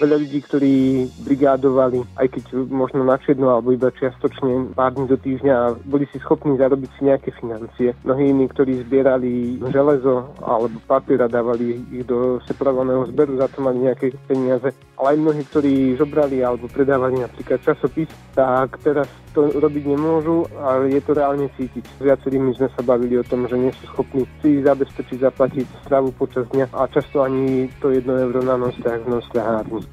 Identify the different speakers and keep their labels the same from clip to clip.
Speaker 1: veľa ľudí, ktorí brigádovali, aj keď možno na čierno alebo iba čiastočne pár dní do týždňa a boli si schopní zarobiť si nejaké financie. Mnohí iní, ktorí zbierali železo alebo papier a dávali ich do separovaného zberu, za to mali nejaké peniaze. Ale aj mnohí, ktorí žobrali alebo predávali napríklad časopis, tak teraz to robiť nemôžu, ale je to reálne cítiť. Viacerými sme sa bavili o tom, že nie sú schopní si zabezpečiť zaplatiť stravu počas dňa a často ani to jedno euro na noc tak v noc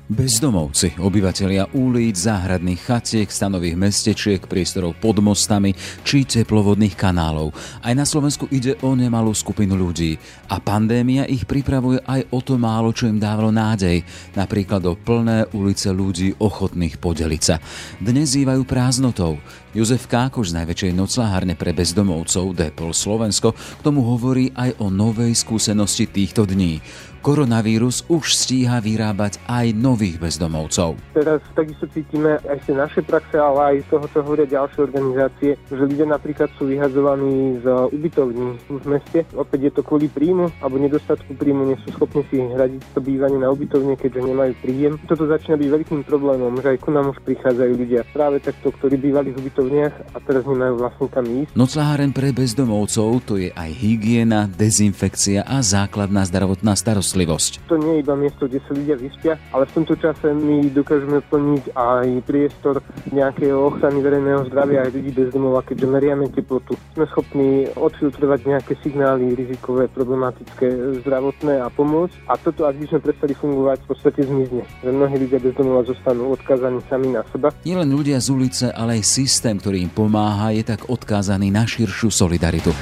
Speaker 2: Bezdomovci, obyvatelia ulic, záhradných chatiek, stanových mestečiek, priestorov pod mostami či teplovodných kanálov. Aj na Slovensku ide o nemalú skupinu ľudí a pandémia ich pripravuje aj o to málo, čo im dávalo nádej, napríklad o plné ulice ľudí ochotných podeliť sa. Dnes zývajú prázdnotou, Jozef Kákoš z najväčšej noclahárne pre bezdomovcov Depol Slovensko k tomu hovorí aj o novej skúsenosti týchto dní koronavírus už stíha vyrábať aj nových bezdomovcov.
Speaker 1: Teraz takisto cítime aj z naše praxe, ale aj z toho, čo hovoria ďalšie organizácie, že ľudia napríklad sú vyhadzovaní z ubytovní v meste. Opäť je to kvôli príjmu alebo nedostatku príjmu, nie sú schopní si hradiť to bývanie na ubytovne, keďže nemajú príjem. Toto začína byť veľkým problémom, že aj ku nám už prichádzajú ľudia práve takto, ktorí bývali v ubytovniach a teraz nemajú vlastne kam ísť.
Speaker 2: Nocláren pre bezdomovcov to je aj hygiena, dezinfekcia a základná zdravotná starostlivosť starostlivosť.
Speaker 1: To nie je iba miesto, kde sa ľudia vyspia, ale v tomto čase my dokážeme plniť aj priestor nejakého ochrany verejného zdravia aj ľudí bez domova, keďže meriame teplotu. Sme schopní odfiltrovať nejaké signály rizikové, problematické, zdravotné a pomôcť. A toto, ak by sme prestali fungovať, v podstate zmizne. Že mnohí ľudia bez domova zostanú odkázaní sami na seba.
Speaker 2: Nielen ľudia z ulice, ale aj systém, ktorý im pomáha, je tak odkázaný na širšiu solidaritu.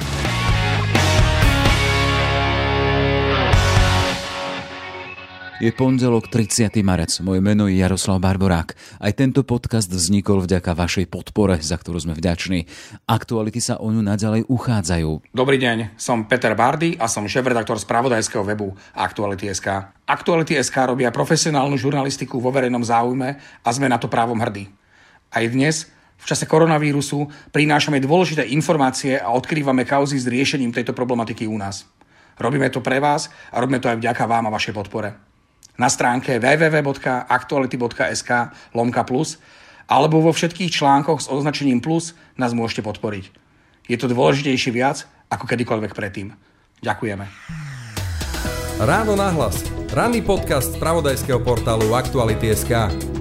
Speaker 2: Je pondelok 30. marec. Moje meno je Jaroslav Barborák. Aj tento podcast vznikol vďaka vašej podpore, za ktorú sme vďační. Aktuality sa o ňu naďalej uchádzajú.
Speaker 3: Dobrý deň, som Peter Bardy a som šéf-redaktor spravodajského webu Aktuality.sk. Aktuality.sk robia profesionálnu žurnalistiku vo verejnom záujme a sme na to právom hrdí. Aj dnes v čase koronavírusu prinášame dôležité informácie a odkrývame kauzy s riešením tejto problematiky u nás. Robíme to pre vás a robíme to aj vďaka vám a vašej podpore na stránke www.aktuality.sk lomka plus alebo vo všetkých článkoch s označením plus nás môžete podporiť. Je to dôležitejšie viac ako kedykoľvek predtým. Ďakujeme.
Speaker 4: Ráno nahlas. Ranný podcast z pravodajského portálu Aktuality.sk.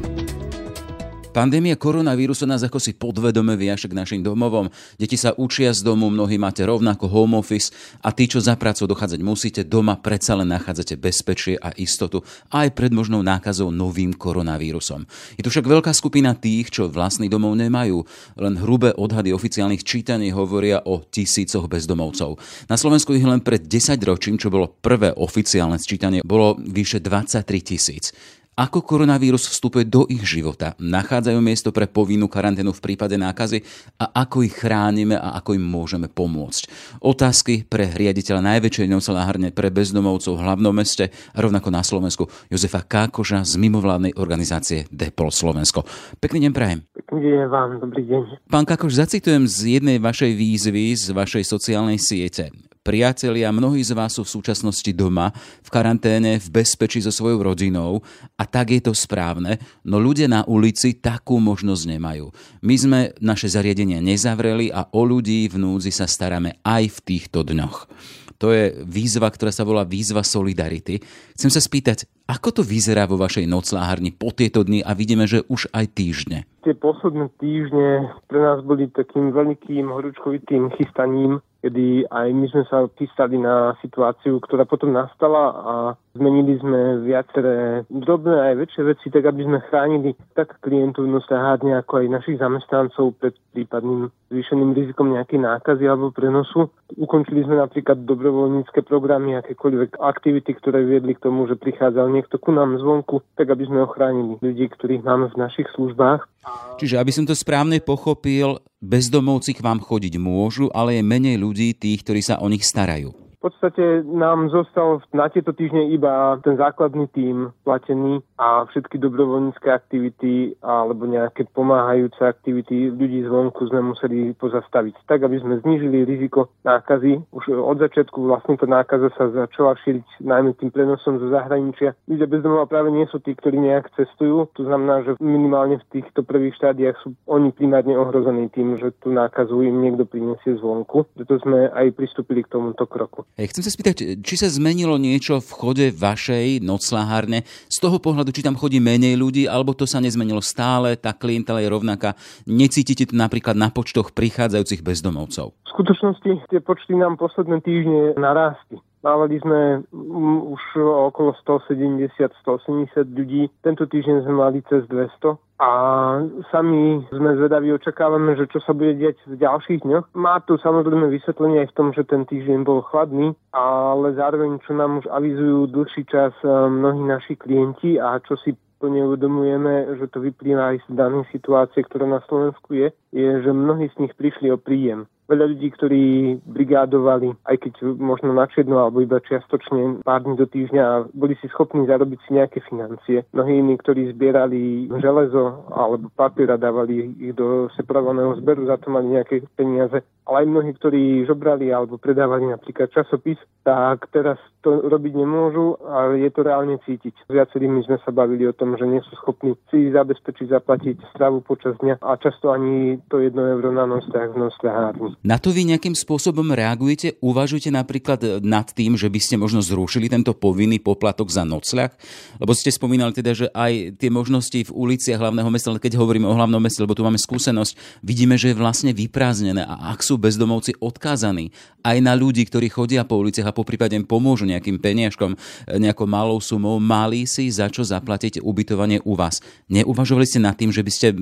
Speaker 2: Pandémia koronavírusu nás ako si podvedome viaše k našim domovom. Deti sa učia z domu, mnohí máte rovnako home office a tí, čo za prácu dochádzať musíte, doma predsa len nachádzate bezpečie a istotu aj pred možnou nákazou novým koronavírusom. Je tu však veľká skupina tých, čo vlastný domov nemajú. Len hrubé odhady oficiálnych čítaní hovoria o tisícoch bezdomovcov. Na Slovensku ich len pred 10 ročím, čo bolo prvé oficiálne sčítanie, bolo vyše 23 tisíc. Ako koronavírus vstupuje do ich života? Nachádzajú miesto pre povinnú karanténu v prípade nákazy a ako ich chránime a ako im môžeme pomôcť? Otázky pre riaditeľa najväčšej noceláharne pre bezdomovcov v hlavnom meste a rovnako na Slovensku Jozefa Kákoža z mimovládnej organizácie Depol Slovensko. Pekný deň prajem.
Speaker 1: Pekný deň vám, dobrý deň.
Speaker 2: Pán Kákoš, zacitujem z jednej vašej výzvy z vašej sociálnej siete. Priatelia, mnohí z vás sú v súčasnosti doma, v karanténe, v bezpečí so svojou rodinou a tak je to správne, no ľudia na ulici takú možnosť nemajú. My sme naše zariadenia nezavreli a o ľudí v núdzi sa staráme aj v týchto dňoch. To je výzva, ktorá sa volá výzva Solidarity. Chcem sa spýtať, ako to vyzerá vo vašej nocláharni po tieto dni a vidíme, že už aj týždne?
Speaker 1: Tie posledné týždne pre nás boli takým veľkým horúčkovitým chystaním kedy aj my sme sa chystali na situáciu, ktorá potom nastala a zmenili sme viaceré drobné aj väčšie veci, tak aby sme chránili tak klientov noclahárne, ako aj našich zamestnancov pred prípadným zvýšeným rizikom nejakej nákazy alebo prenosu. Ukončili sme napríklad dobrovoľnícke programy, akékoľvek aktivity, ktoré viedli k tomu, že prichádzal niekto ku nám zvonku, tak aby sme ochránili ľudí, ktorých máme v našich službách.
Speaker 2: Čiže aby som to správne pochopil, bezdomovci k vám chodiť môžu, ale je menej ľudí tých, ktorí sa o nich starajú.
Speaker 1: Podstate nám zostal na tieto týždne iba ten základný tím platený a všetky dobrovoľnícke aktivity alebo nejaké pomáhajúce aktivity ľudí zvonku sme museli pozastaviť, tak aby sme znížili riziko nákazy. Už od začiatku vlastne to nákaza sa začala šíriť najmä tým prenosom zo zahraničia. Ľudia bez domova práve nie sú tí, ktorí nejak cestujú. To znamená, že minimálne v týchto prvých štádiách sú oni primárne ohrození tým, že tú nákazu im niekto prinesie zvonku. Preto sme aj pristúpili k tomuto kroku.
Speaker 2: Hej, chcem sa spýtať, či sa zmenilo niečo v chode vašej noclahárne z toho pohľadu, či tam chodí menej ľudí, alebo to sa nezmenilo stále, tá klientela je rovnaká. Necítite to napríklad na počtoch prichádzajúcich bezdomovcov?
Speaker 1: V skutočnosti tie počty nám posledné týždne narástli. Mávali sme mm, už okolo 170-180 ľudí. Tento týždeň sme mali cez 200 a sami sme zvedaví, očakávame, že čo sa bude diať v ďalších dňoch. Má tu samozrejme vysvetlenie aj v tom, že ten týždeň bol chladný, ale zároveň, čo nám už avizujú dlhší čas eh, mnohí naši klienti a čo si plne uvedomujeme, že to vyplýva aj z danej situácie, ktorá na Slovensku je, je, že mnohí z nich prišli o príjem veľa ľudí, ktorí brigádovali, aj keď možno načedno alebo iba čiastočne pár dní do týždňa a boli si schopní zarobiť si nejaké financie. Mnohí iní, ktorí zbierali železo alebo papier dávali ich do separovaného zberu, za to mali nejaké peniaze. Ale aj mnohí, ktorí žobrali alebo predávali napríklad časopis, tak teraz to robiť nemôžu a je to reálne cítiť. S viacerými sme sa bavili o tom, že nie sú schopní si zabezpečiť, zaplatiť stravu počas dňa a často ani to jedno euro na nostiach v nostiahárni.
Speaker 2: Na to vy nejakým spôsobom reagujete? Uvažujete napríklad nad tým, že by ste možno zrušili tento povinný poplatok za nocľah? Lebo ste spomínali teda, že aj tie možnosti v uliciach hlavného mesta, ale keď hovoríme o hlavnom meste, lebo tu máme skúsenosť, vidíme, že je vlastne vyprázdnené a ak sú bezdomovci odkázaní aj na ľudí, ktorí chodia po uliciach a po prípade im pomôžu nejakým peniažkom, nejakou malou sumou, mali si za čo zaplatiť ubytovanie u vás. Neuvažovali ste nad tým, že by ste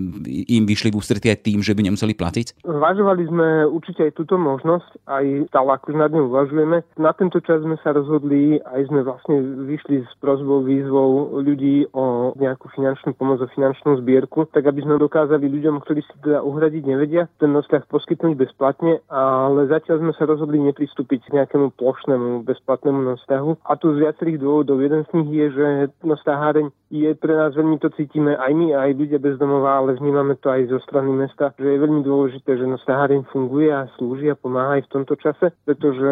Speaker 2: im vyšli v ústretí aj tým, že by nemuseli platiť?
Speaker 1: Zvažovali sme určite aj túto možnosť, aj stále akože nad ňou uvažujeme. Na tento čas sme sa rozhodli, aj sme vlastne vyšli s prozbou, výzvou ľudí o nejakú finančnú pomoc, o finančnú zbierku, tak aby sme dokázali ľuďom, ktorí si teda uhradiť nevedia, ten nosťah poskytnúť bezplatne, ale zatiaľ sme sa rozhodli nepristúpiť k nejakému plošnému bezplatnému nosťahu. A tu z viacerých dôvodov. Jeden z nich je, že nosťaháreň je pre nás veľmi to cítime aj my, aj ľudia bezdomová, ale vnímame to aj zo strany mesta, že je veľmi dôležité, že nosťaháreň funguje a slúži a pomáha aj v tomto čase, pretože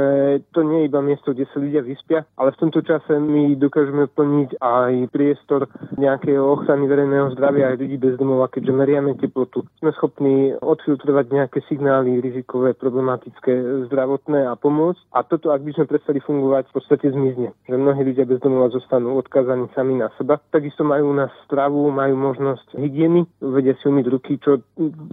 Speaker 1: to nie je iba miesto, kde sa ľudia vyspia, ale v tomto čase my dokážeme plniť aj priestor nejakého ochrany verejného zdravia aj ľudí bezdomova, keďže meriame teplotu. Sme schopní odfiltrovať nejaké signály rizikové, problematické, zdravotné a pomôcť. A toto, ak by sme prestali fungovať, v podstate zmizne. Že mnohí ľudia bezdomova zostanú odkazaní sami na seba. Takisto majú na stravu, majú možnosť hygieny, vedia si umyť ruky, čo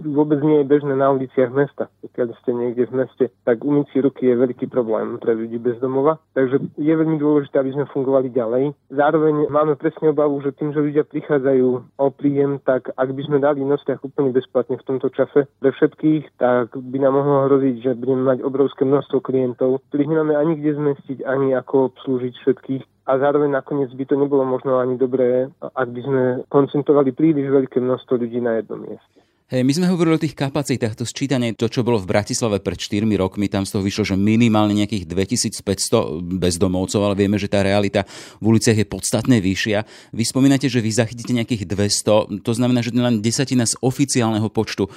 Speaker 1: vôbec nie je bežné na uliciach mesta. Keď ste niekde v meste, tak umyť si ruky je veľký problém pre ľudí bez domova. Takže je veľmi dôležité, aby sme fungovali ďalej. Zároveň máme presne obavu, že tým, že ľudia prichádzajú o príjem, tak ak by sme dali nostiach úplne bezplatne v tomto čase pre všetkých, tak by nám mohlo hroziť, že budeme mať obrovské množstvo klientov, ktorých nemáme ani kde zmestiť, ani ako obslúžiť všetkých a zároveň nakoniec by to nebolo možno ani dobré, ak by sme koncentrovali príliš veľké množstvo ľudí na jednom mieste.
Speaker 2: Hej, my sme hovorili o tých kapacitách, to sčítanie, to, čo bolo v Bratislave pred 4 rokmi, tam z toho vyšlo, že minimálne nejakých 2500 bezdomovcov, ale vieme, že tá realita v uliciach je podstatne vyššia. Vy spomínate, že vy zachytíte nejakých 200, to znamená, že len desatina z oficiálneho počtu.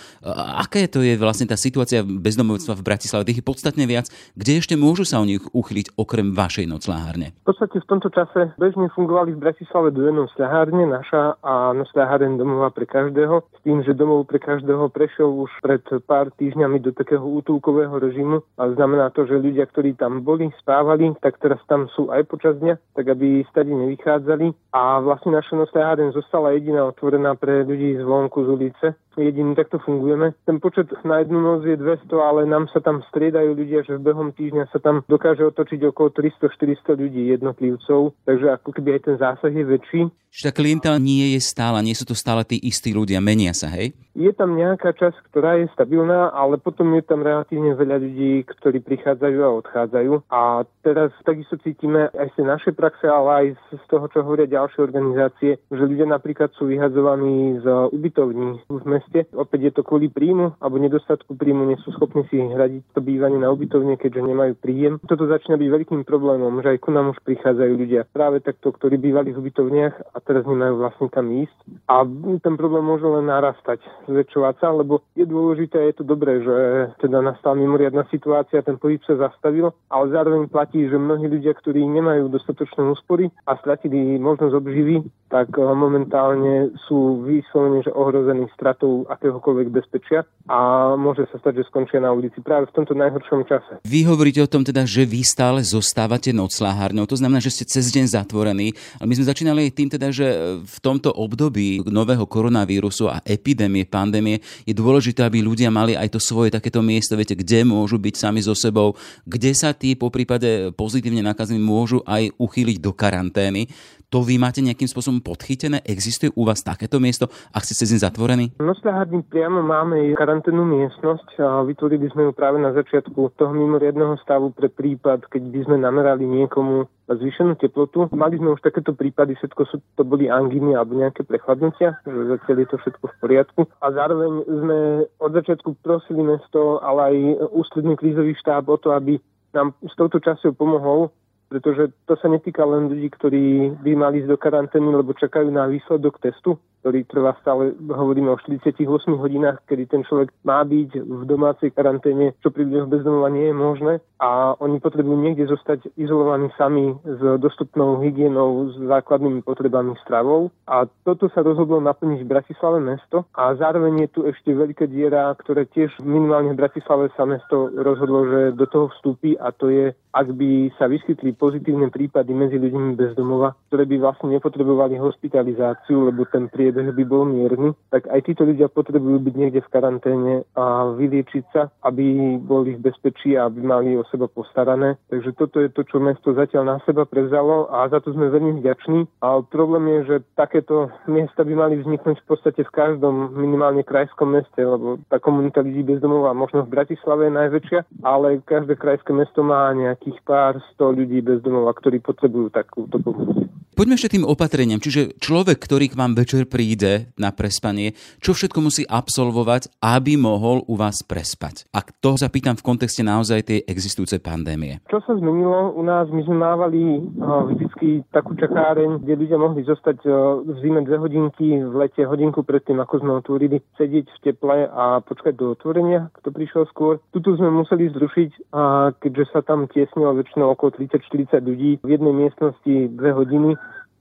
Speaker 2: Aké to je vlastne tá situácia bezdomovstva v Bratislave? Tých je podstatne viac. Kde ešte môžu sa o nich uchyliť okrem vašej nocláhárne?
Speaker 1: V podstate v tomto čase bežne fungovali v Bratislave dve nocláhárne, naša a nocláhárne domova pre každého, s tým, že domov pre pre každého prešiel už pred pár týždňami do takého útulkového režimu a znamená to, že ľudia, ktorí tam boli, spávali, tak teraz tam sú aj počas dňa, tak aby stade nevychádzali a vlastne naša Nostáháden zostala jediná otvorená pre ľudí zvonku z ulice jediný takto fungujeme. Ten počet na jednu noc je 200, ale nám sa tam striedajú ľudia, že v behom týždňa sa tam dokáže otočiť okolo 300-400 ľudí jednotlivcov, takže ako keby aj ten zásah je väčší.
Speaker 2: Čiže tá klientela nie je stála, nie sú to stále tí istí ľudia, menia sa, hej?
Speaker 1: Je tam nejaká časť, ktorá je stabilná, ale potom je tam relatívne veľa ľudí, ktorí prichádzajú a odchádzajú. A teraz takisto cítime aj z našej praxe, ale aj z toho, čo hovoria ďalšie organizácie, že ľudia napríklad sú vyhadzovaní z ubytovní v meste. Opäť je to kvôli príjmu alebo nedostatku príjmu, nie sú schopní si hradiť to bývanie na ubytovne, keďže nemajú príjem. Toto začína byť veľkým problémom, že aj ku nám už prichádzajú ľudia práve takto, ktorí bývali v ubytovniach a teraz nemajú vlastne kam ísť. A ten problém môže len narastať, zväčšovať sa, lebo je dôležité, je to dobré, že teda nastala mimoriadná situácia, ten pohyb sa zastavil, ale zároveň platí, že mnohí ľudia, ktorí nemajú dostatočné úspory a stratili možnosť obživy, tak eh, momentálne sú vyslovene že ohrození stratou akéhokoľvek bezpečia a môže sa stať, že skončia na ulici práve v tomto najhoršom čase.
Speaker 2: Vy hovoríte o tom teda, že vy stále zostávate nocláhárňou, to znamená, že ste cez deň zatvorení, ale my sme začínali tým teda, že v tomto období nového koronavírusu a epidémie, pandémie je dôležité, aby ľudia mali aj to svoje takéto miesto, viete, kde môžu byť sami so sebou, kde sa tí po prípade pozitívne nakazení môžu aj uchýliť do karantény. To vy máte nejakým spôsobom podchytené? Existuje u vás takéto miesto, ak ste cez zatvorení?
Speaker 1: No Nocľahárni priamo máme karanténnu miestnosť a vytvorili sme ju práve na začiatku toho mimoriadného stavu pre prípad, keď by sme namerali niekomu zvýšenú teplotu. Mali sme už takéto prípady, všetko to boli angíny alebo nejaké prechladnutia, že zatiaľ je to všetko v poriadku. A zároveň sme od začiatku prosili mesto, ale aj ústredný krízový štáb o to, aby nám s touto časťou pomohol, pretože to sa netýka len ľudí, ktorí by mali ísť do karantény, lebo čakajú na výsledok testu, ktorý trvá stále, hovoríme o 48 hodinách, kedy ten človek má byť v domácej karanténe, čo pri ľuďoch bezdomova nie je možné. A oni potrebujú niekde zostať izolovaní sami s dostupnou hygienou, s základnými potrebami stravou a toto sa rozhodlo naplniť v Bratislave mesto. A zároveň je tu ešte veľké diera, ktoré tiež minimálne v Bratislave sa mesto rozhodlo, že do toho vstúpi. A to je, ak by sa vyskytli pozitívne prípady medzi ľuďmi bezdomova, ktoré by vlastne nepotrebovali hospitalizáciu, lebo ten prie priebeh by bol mierny, tak aj títo ľudia potrebujú byť niekde v karanténe a vyliečiť sa, aby boli v bezpečí a aby mali o seba postarané. Takže toto je to, čo mesto zatiaľ na seba prevzalo a za to sme veľmi vďační. A problém je, že takéto miesta by mali vzniknúť v podstate v každom minimálne krajskom meste, lebo tá komunita ľudí bezdomová možno v Bratislave je najväčšia, ale každé krajské mesto má nejakých pár sto ľudí bezdomova, ktorí potrebujú takúto pomoc.
Speaker 2: Poďme ešte tým opatreniam. Čiže človek, ktorý k vám večer príde na prespanie, čo všetko musí absolvovať, aby mohol u vás prespať? A to zapýtam v kontexte naozaj tej existujúcej pandémie.
Speaker 1: Čo sa zmenilo? U nás my sme mávali vždycky takú čakáreň, kde ľudia mohli zostať v zime dve hodinky, v lete hodinku predtým, ako sme otvorili, sedieť v teple a počkať do otvorenia, kto prišiel skôr. Tuto sme museli zrušiť, keďže sa tam tiesnilo väčšinou okolo 30-40 ľudí v jednej miestnosti dve hodiny,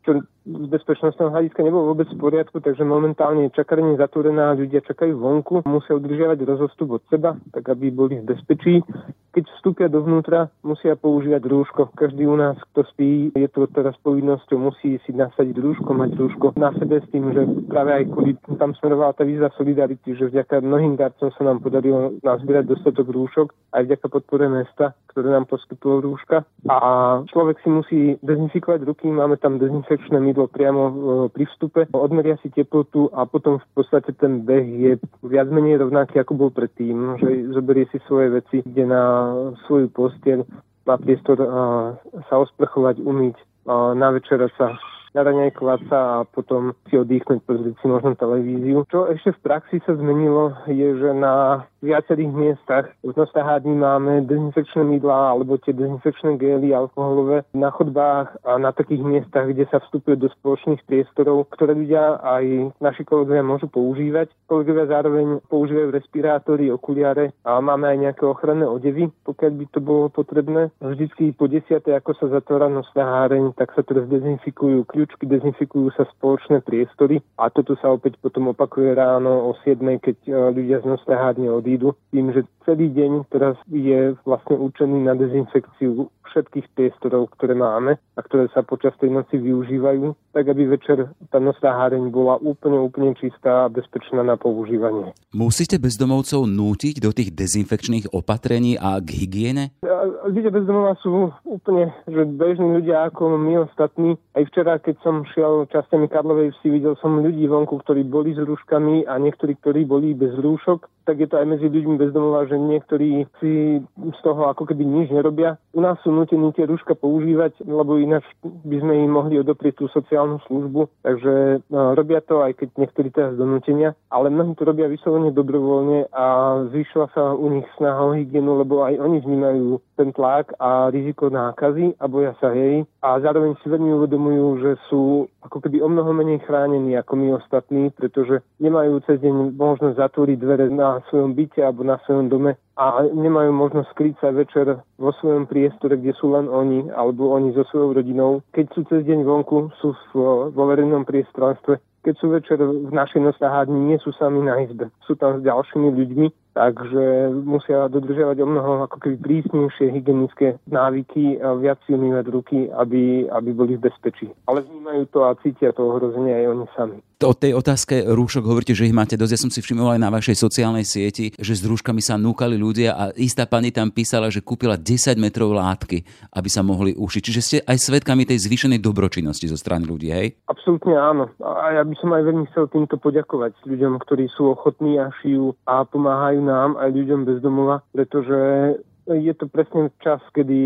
Speaker 1: čo z bezpečnostného hľadiska nebolo vôbec v poriadku, takže momentálne je čakárne zatvorená, ľudia čakajú vonku, musia udržiavať rozostup od seba, tak aby boli v bezpečí. Keď vstúpia dovnútra, musia používať rúško. Každý u nás, kto spí, je to teraz povinnosťou, musí si nasadiť rúško, mať rúško na sebe s tým, že práve aj kvôli tam smerovala tá výzva solidarity, že vďaka mnohým darcom sa nám podarilo nazbierať dostatok rúšok, aj vďaka podpore mesta, ktoré nám poskytlo rúška. A človek si musí dezinfikovať ruky, máme tam dezinfekčné mydlo priamo e, pri vstupe, odmeria si teplotu a potom v podstate ten beh je viac menej rovnaký, ako bol predtým, že zoberie si svoje veci, ide na svoju posteľ, má priestor e, sa osprchovať, umyť, na večera sa naraňajkovať sa a potom si oddychnúť, pozrieť si možno televíziu. Čo ešte v praxi sa zmenilo, je, že na viacerých miestach v Nostahádni máme dezinfekčné mydlá alebo tie dezinfekčné gély alkoholové na chodbách a na takých miestach, kde sa vstupuje do spoločných priestorov, ktoré ľudia aj naši kolegovia môžu používať. Kolegovia zároveň používajú respirátory, okuliare a máme aj nejaké ochranné odevy, pokiaľ by to bolo potrebné. Vždycky po desiate, ako sa zatvára Nostaháreň, tak sa teraz dezinfikujú kľúč kľúčky, dezinfikujú sa spoločné priestory a toto sa opäť potom opakuje ráno o 7, keď e, ľudia z nosťahárne odídu. Tým, že celý deň teraz je vlastne určený na dezinfekciu všetkých priestorov, ktoré máme a ktoré sa počas tej noci využívajú, tak aby večer tá nosná háreň bola úplne, úplne čistá a bezpečná na používanie.
Speaker 2: Musíte bezdomovcov nútiť do tých dezinfekčných opatrení a k hygiene?
Speaker 1: Ľudia bezdomova sú úplne že bežní ľudia ako my ostatní. Aj včera, keď som šiel častiami Karlovej vsi, videl som ľudí vonku, ktorí boli s rúškami a niektorí, ktorí boli bez rúšok tak je to aj medzi ľuďmi bezdomova, že niektorí si z toho ako keby nič nerobia. U nás sú nutení tie rúška používať, lebo ináč by sme im mohli odoprieť tú sociálnu službu. Takže no, robia to, aj keď niektorí teraz donútenia, ale mnohí to robia vyslovene dobrovoľne a zvyšila sa u nich snaha o hygienu, lebo aj oni vnímajú ten tlak a riziko nákazy a boja sa jej a zároveň si veľmi uvedomujú, že sú ako keby o mnoho menej chránení ako my ostatní, pretože nemajú cez deň možnosť zatvoriť dvere na svojom byte alebo na svojom dome a nemajú možnosť skryť sa večer vo svojom priestore, kde sú len oni alebo oni so svojou rodinou. Keď sú cez deň vonku, sú vo verejnom priestranstve, keď sú večer v našej nosahárni, nie sú sami na izbe. Sú tam s ďalšími ľuďmi takže musia dodržiavať o mnoho ako keby prísnejšie hygienické návyky a viac si umývať ruky, aby, aby boli v bezpečí. Ale vnímajú to a cítia to ohrozenie aj oni sami.
Speaker 2: O tej otázke rúšok hovoríte, že ich máte dosť. Ja som si všimol aj na vašej sociálnej sieti, že s rúškami sa núkali ľudia a istá pani tam písala, že kúpila 10 metrov látky, aby sa mohli ušiť. Čiže ste aj svetkami tej zvýšenej dobročinnosti zo strany ľudí, hej?
Speaker 1: Absolútne áno. A ja by som aj veľmi chcel týmto poďakovať ľuďom, ktorí sú ochotní a šijú a pomáhajú nám, aj ľuďom bez domova, pretože je to presne čas, kedy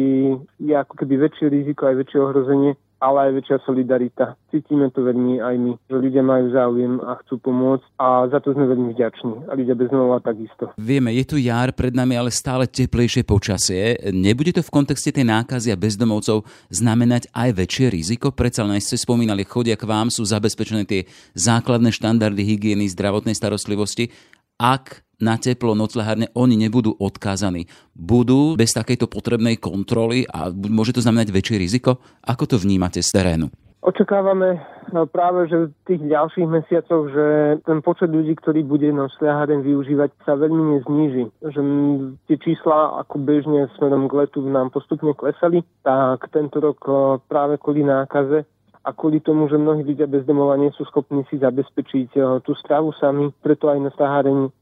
Speaker 1: je ako keby väčšie riziko, aj väčšie ohrozenie ale aj väčšia solidarita. Cítime to veľmi aj my, že ľudia majú záujem a chcú pomôcť a za to sme veľmi vďační. A ľudia bez znova takisto.
Speaker 2: Vieme, je tu jar pred nami, ale stále teplejšie počasie. Nebude to v kontexte tej nákazy a bezdomovcov znamenať aj väčšie riziko? Predsa len ste spomínali, chodia k vám, sú zabezpečené tie základné štandardy hygieny, zdravotnej starostlivosti. Ak na teplo noclehárne oni nebudú odkázaní. Budú bez takejto potrebnej kontroly a môže to znamenať väčšie riziko? Ako to vnímate z terénu?
Speaker 1: Očakávame no, práve, že v tých ďalších mesiacoch, že ten počet ľudí, ktorý bude nocľaháren využívať, sa veľmi nezníži. Že tie čísla, ako bežne smerom k letu nám postupne klesali, tak tento rok práve kvôli nákaze a kvôli tomu, že mnohí ľudia bezdomova nie sú schopní si zabezpečiť eh, tú stravu sami, preto aj na Sahárení eh,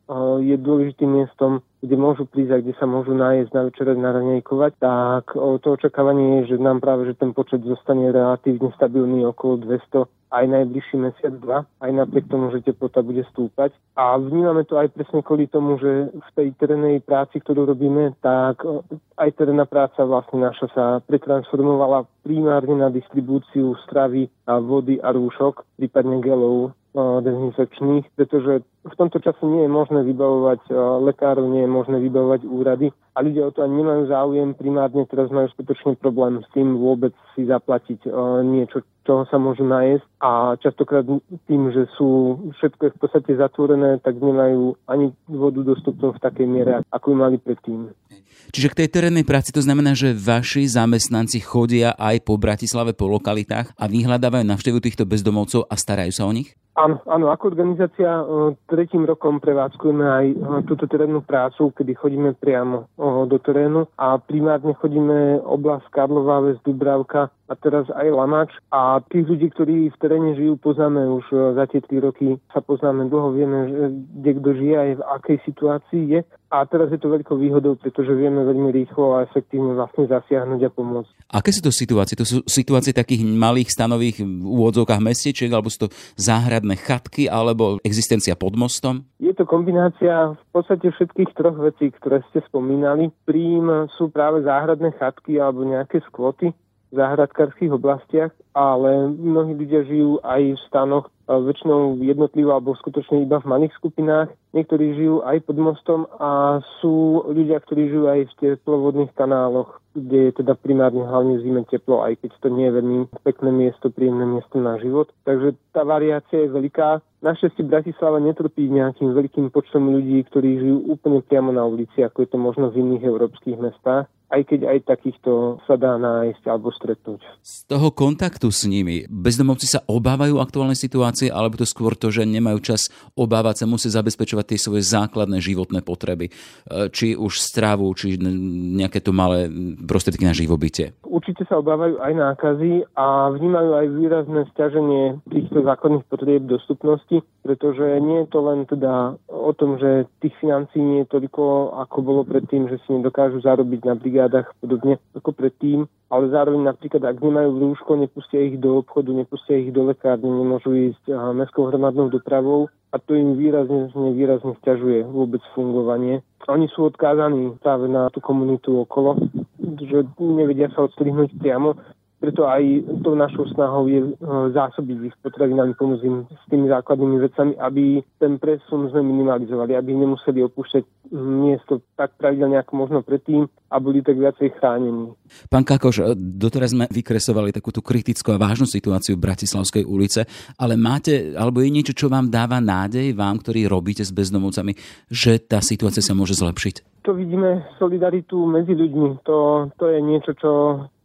Speaker 1: je dôležitým miestom, kde môžu prísť a kde sa môžu nájsť na večere na ranejkovať, tak to očakávanie je, že nám práve že ten počet zostane relatívne stabilný okolo 200 aj najbližší mesiac, dva, aj napriek tomu, že teplota bude stúpať. A vnímame to aj presne kvôli tomu, že v tej terénnej práci, ktorú robíme, tak aj terénna práca vlastne naša sa pretransformovala primárne na distribúciu stravy a vody a rúšok, prípadne gelov dezinfekčných, pretože v tomto čase nie je možné vybavovať lekárov, nie je možné vybavovať úrady a ľudia o to ani nemajú záujem. Primárne teraz majú skutočne problém s tým vôbec si zaplatiť niečo, čoho sa môžu najesť a častokrát tým, že sú všetko v podstate zatvorené, tak nemajú ani vodu dostupnú v takej miere, ako ju mali predtým.
Speaker 2: Čiže k tej terénnej práci to znamená, že vaši zamestnanci chodia aj po Bratislave, po lokalitách a vyhľadávajú navštevu týchto bezdomovcov a starajú sa o nich?
Speaker 1: Áno, áno, ako organizácia tretím rokom prevádzkujeme aj túto terénnu prácu, kedy chodíme priamo do terénu a primárne chodíme oblasť Karlová, Ves, Dubravka a teraz aj Lamač a tých ľudí, ktorí v teréne žijú, poznáme už za tie tri roky, sa poznáme dlho, vieme, kde kto žije aj v akej situácii je a teraz je to veľkou výhodou, pretože vieme veľmi rýchlo a efektívne vlastne zasiahnuť a pomôcť.
Speaker 2: Aké sú to situácie? To sú situácie takých malých stanových úvodzovkách mestečiek, alebo sú to záhradné chatky, alebo existencia pod mostom?
Speaker 1: Je to kombinácia v podstate všetkých troch vecí, ktoré ste spomínali. Prím sú práve záhradné chatky alebo nejaké skvoty v záhradkárských oblastiach, ale mnohí ľudia žijú aj v stanoch väčšinou jednotlivo alebo skutočne iba v malých skupinách. Niektorí žijú aj pod mostom a sú ľudia, ktorí žijú aj v teplovodných kanáloch, kde je teda primárne hlavne zime teplo, aj keď to nie je veľmi pekné miesto, príjemné miesto na život. Takže tá variácia je veľká. Našťastie Bratislava netrpí nejakým veľkým počtom ľudí, ktorí žijú úplne priamo na ulici, ako je to možno v iných európskych mestách aj keď aj takýchto sa dá nájsť alebo stretnúť.
Speaker 2: Z toho kontaktu s nimi? Bezdomovci sa obávajú aktuálnej situácie, alebo to skôr to, že nemajú čas obávať sa, musí zabezpečovať tie svoje základné životné potreby, e, či už stravu, či nejaké to malé prostriedky na živobytie.
Speaker 1: Určite sa obávajú aj nákazy a vnímajú aj výrazné stiaženie týchto základných potrieb dostupnosti, pretože nie je to len teda o tom, že tých financí nie je toľko, ako bolo predtým, že si nedokážu zarobiť na brigádach podobne ako predtým, ale zároveň napríklad, ak nemajú rúško, nepustia ich do obchodu, nepustia ich do lekárne, nemôžu ísť mestskou hromadnou dopravou. A to im výrazne, výrazne stiažuje vôbec fungovanie. Oni sú odkázaní práve na tú komunitu okolo, že nevedia sa odstrihnúť priamo preto aj tou našou snahou je e, zásobiť ich potravinami, pomôcť im s tými základnými vecami, aby ten presun sme minimalizovali, aby nemuseli opúšťať miesto tak pravidelne ako možno predtým a boli tak viacej chránení.
Speaker 2: Pán Kakoš, e, doteraz sme vykresovali takúto kritickú a vážnu situáciu v Bratislavskej ulice, ale máte, alebo je niečo, čo vám dáva nádej, vám, ktorí robíte s bezdomovcami, že tá situácia sa môže zlepšiť?
Speaker 1: To vidíme solidaritu medzi ľuďmi. To, to je niečo, čo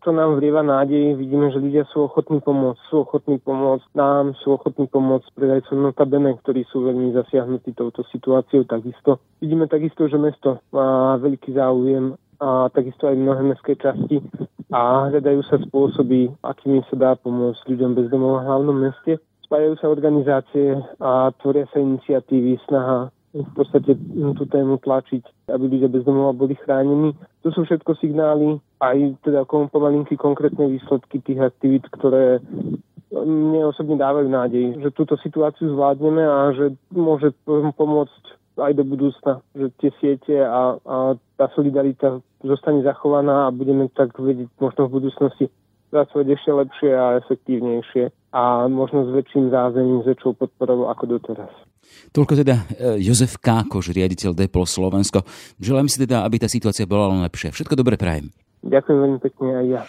Speaker 1: to nám vrieva nádej. Vidíme, že ľudia sú ochotní pomôcť, sú ochotní pomôcť nám, sú ochotní pomôcť predajcom notabene, ktorí sú veľmi zasiahnutí touto situáciou takisto. Vidíme takisto, že mesto má veľký záujem a takisto aj mnohé mestské časti a hľadajú sa spôsoby, akými sa dá pomôcť ľuďom bez domova v hlavnom meste. Spájajú sa organizácie a tvoria sa iniciatívy, snaha v podstate tú tému tlačiť, aby ľudia bez domova boli chránení. To sú všetko signály, aj teda pomalinky konkrétne výsledky tých aktivít, ktoré mne osobne dávajú nádej, že túto situáciu zvládneme a že môže pomôcť aj do budúcna, že tie siete a, a tá solidarita zostane zachovaná a budeme tak vedieť možno v budúcnosti pracovať ešte lepšie a efektívnejšie a možno s väčším zázením, s väčšou podporou ako doteraz.
Speaker 2: Toľko teda e, Jozef Kákoš, riaditeľ Depol Slovensko. Želám si teda, aby tá situácia bola len lepšia. Všetko dobre prajem.
Speaker 1: Ďakujem veľmi pekne aj ja.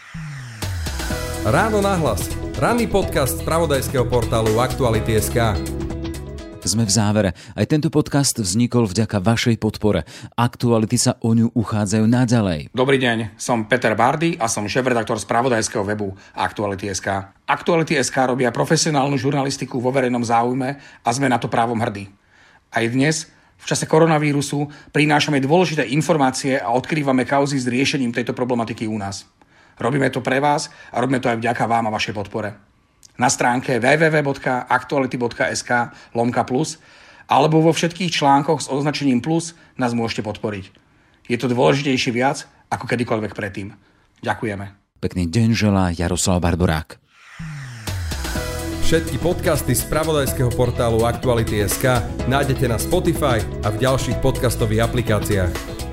Speaker 4: Ráno nahlas. Ranný podcast z pravodajského portálu Aktuality.sk.
Speaker 2: Sme v závere. Aj tento podcast vznikol vďaka vašej podpore. Aktuality sa o ňu uchádzajú naďalej.
Speaker 3: Dobrý deň, som Peter Bardy a som šéf-redaktor spravodajského webu Aktuality.sk. Aktuality.sk robia profesionálnu žurnalistiku vo verejnom záujme a sme na to právom hrdí. Aj dnes, v čase koronavírusu, prinášame dôležité informácie a odkrývame kauzy s riešením tejto problematiky u nás. Robíme to pre vás a robíme to aj vďaka vám a vašej podpore na stránke www.aktuality.sk lomka plus alebo vo všetkých článkoch s označením plus nás môžete podporiť. Je to dôležitejšie viac ako kedykoľvek predtým. Ďakujeme.
Speaker 2: Pekný deň želá Jaroslav Barborák.
Speaker 4: Všetky podcasty z pravodajského portálu Aktuality.sk nájdete na Spotify a v ďalších podcastových aplikáciách.